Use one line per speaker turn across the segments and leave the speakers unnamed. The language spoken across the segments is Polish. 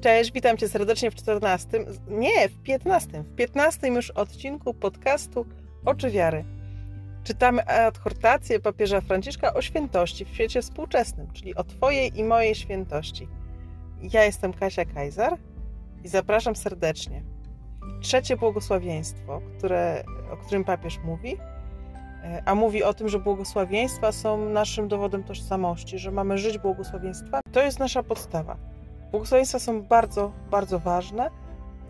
Cześć, witam Cię serdecznie w 14, nie, w 15, w 15 już odcinku podcastu Oczy Wiary. Czytamy adhortację papieża Franciszka o świętości w świecie współczesnym, czyli o Twojej i mojej świętości. Ja jestem Kasia Kajzar i zapraszam serdecznie. Trzecie błogosławieństwo, które, o którym papież mówi, e, a mówi o tym, że błogosławieństwa są naszym dowodem tożsamości, że mamy żyć błogosławieństwa, to jest nasza podstawa. Błogosławieństwa są bardzo, bardzo ważne.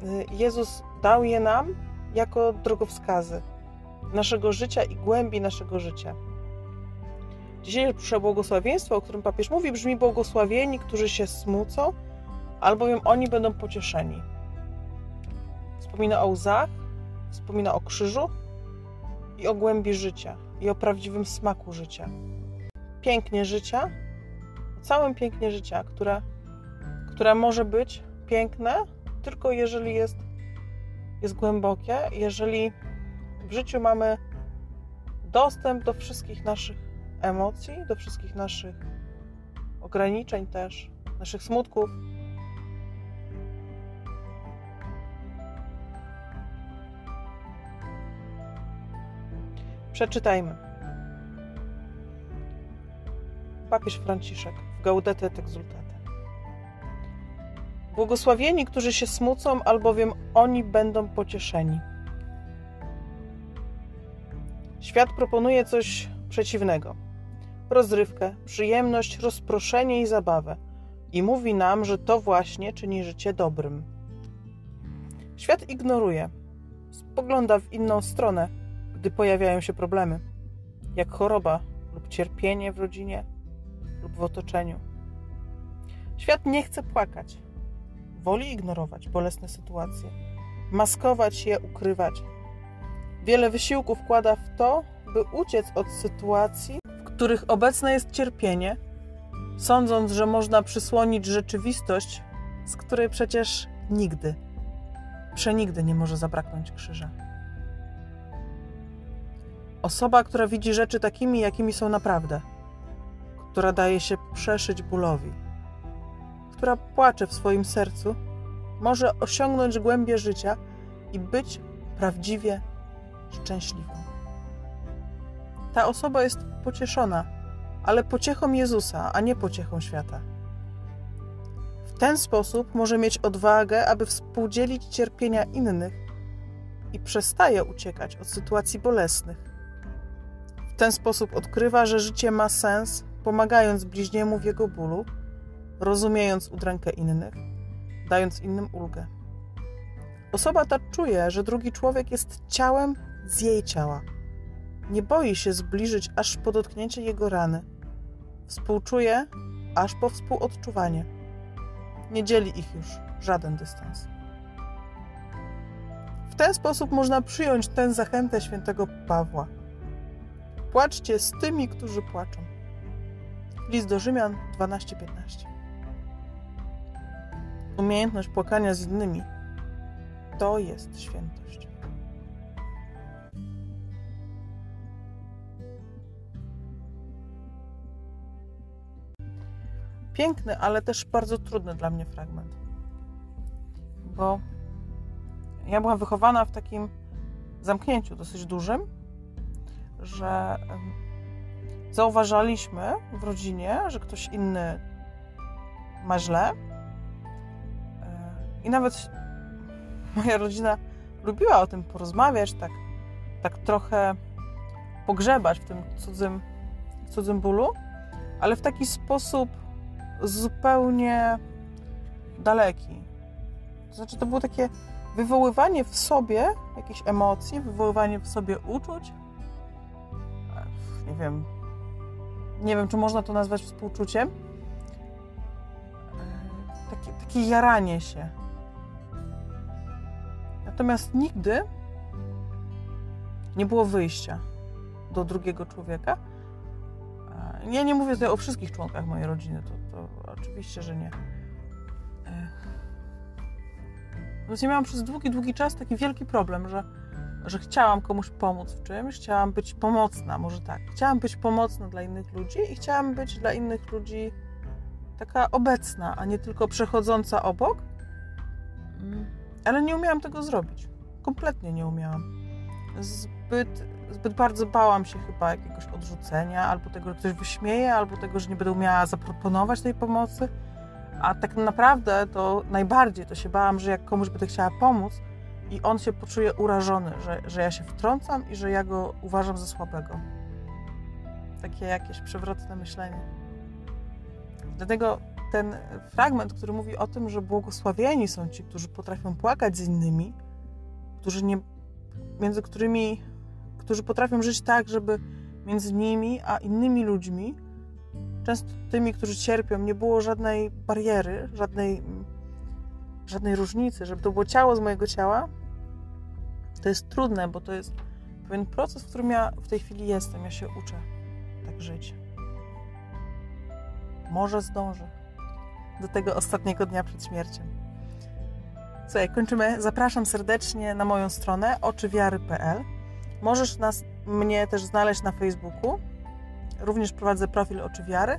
Y, Jezus dał je nam jako drogowskazy naszego życia i głębi naszego życia. Dzisiejsze błogosławieństwo, o którym papież mówi, brzmi błogosławieni, którzy się smucą, albowiem oni będą pocieszeni. Wspomina o łzach, wspomina o krzyżu i o głębi życia, i o prawdziwym smaku życia. Pięknie życia, o całym pięknie życia, które które może być piękne tylko jeżeli jest, jest głębokie, jeżeli w życiu mamy dostęp do wszystkich naszych emocji, do wszystkich naszych ograniczeń też, naszych smutków. Przeczytajmy. Papież Franciszek w Gaudete et Exultate. Błogosławieni, którzy się smucą, albowiem oni będą pocieszeni. Świat proponuje coś przeciwnego: rozrywkę, przyjemność, rozproszenie i zabawę, i mówi nam, że to właśnie czyni życie dobrym. Świat ignoruje, spogląda w inną stronę, gdy pojawiają się problemy, jak choroba lub cierpienie w rodzinie lub w otoczeniu. Świat nie chce płakać, woli ignorować bolesne sytuacje, maskować je, ukrywać. Wiele wysiłku wkłada w to, by uciec od sytuacji, w których obecne jest cierpienie, sądząc, że można przysłonić rzeczywistość, z której przecież nigdy, przenigdy nie może zabraknąć krzyża. Osoba, która widzi rzeczy takimi, jakimi są naprawdę, która daje się przeszyć bólowi która płacze w swoim sercu, może osiągnąć głębię życia i być prawdziwie szczęśliwą. Ta osoba jest pocieszona, ale pociechą Jezusa, a nie pociechą świata. W ten sposób może mieć odwagę, aby współdzielić cierpienia innych i przestaje uciekać od sytuacji bolesnych. W ten sposób odkrywa, że życie ma sens, pomagając bliźniemu w jego bólu rozumiejąc udrękę innych, dając innym ulgę. Osoba ta czuje, że drugi człowiek jest ciałem z jej ciała. Nie boi się zbliżyć aż po dotknięcie jego rany. Współczuje aż po współodczuwanie. Nie dzieli ich już żaden dystans. W ten sposób można przyjąć tę zachętę świętego Pawła. Płaczcie z tymi, którzy płaczą. List do Rzymian 12:15. Umiejętność płakania z innymi to jest świętość. Piękny, ale też bardzo trudny dla mnie fragment. Bo ja byłam wychowana w takim zamknięciu dosyć dużym, że zauważaliśmy w rodzinie, że ktoś inny ma źle, i nawet moja rodzina lubiła o tym porozmawiać, tak, tak trochę pogrzebać w tym cudzym, cudzym bólu, ale w taki sposób zupełnie daleki. To znaczy, to było takie wywoływanie w sobie jakichś emocji, wywoływanie w sobie uczuć. Nie wiem, nie wiem, czy można to nazwać współczuciem. Takie, takie jaranie się Natomiast nigdy nie było wyjścia do drugiego człowieka. Ja nie mówię tutaj o wszystkich członkach mojej rodziny, to, to oczywiście, że nie. Więc ja miałam przez długi, długi czas taki wielki problem, że, że chciałam komuś pomóc w czymś, chciałam być pomocna, może tak. Chciałam być pomocna dla innych ludzi i chciałam być dla innych ludzi taka obecna, a nie tylko przechodząca obok Mm, ale nie umiałam tego zrobić. Kompletnie nie umiałam. Zbyt, zbyt bardzo bałam się chyba jakiegoś odrzucenia, albo tego, że ktoś wyśmieje, albo tego, że nie będę umiała zaproponować tej pomocy. A tak naprawdę to najbardziej to się bałam, że jak komuś będę chciała pomóc i on się poczuje urażony, że, że ja się wtrącam i że ja go uważam za słabego. Takie jakieś przewrotne myślenie. Dlatego ten fragment, który mówi o tym, że błogosławieni są ci, którzy potrafią płakać z innymi, którzy nie, między którymi, którzy potrafią żyć tak, żeby między nimi a innymi ludźmi, często tymi, którzy cierpią, nie było żadnej bariery, żadnej, żadnej różnicy, żeby to było ciało z mojego ciała. To jest trudne, bo to jest pewien proces, w którym ja w tej chwili jestem. Ja się uczę tak żyć. Może zdążę do tego ostatniego dnia przed śmiercią. Słuchaj, kończymy. Zapraszam serdecznie na moją stronę oczywiary.pl. Możesz nas, mnie też znaleźć na Facebooku. Również prowadzę profil Oczywiary.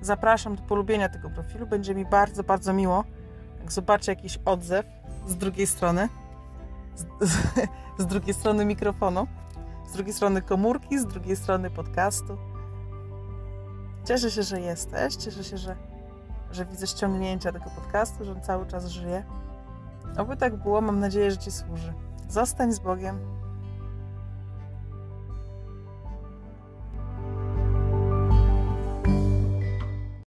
Zapraszam do polubienia tego profilu. Będzie mi bardzo, bardzo miło, jak zobaczę jakiś odzew z drugiej strony, z, z, z drugiej strony mikrofonu, z drugiej strony komórki, z drugiej strony podcastu. Cieszę się, że jesteś, cieszę się, że że widzę ściągnięcia tego podcastu, że on cały czas żyje. Oby tak było, mam nadzieję, że Ci służy. Zostań z Bogiem.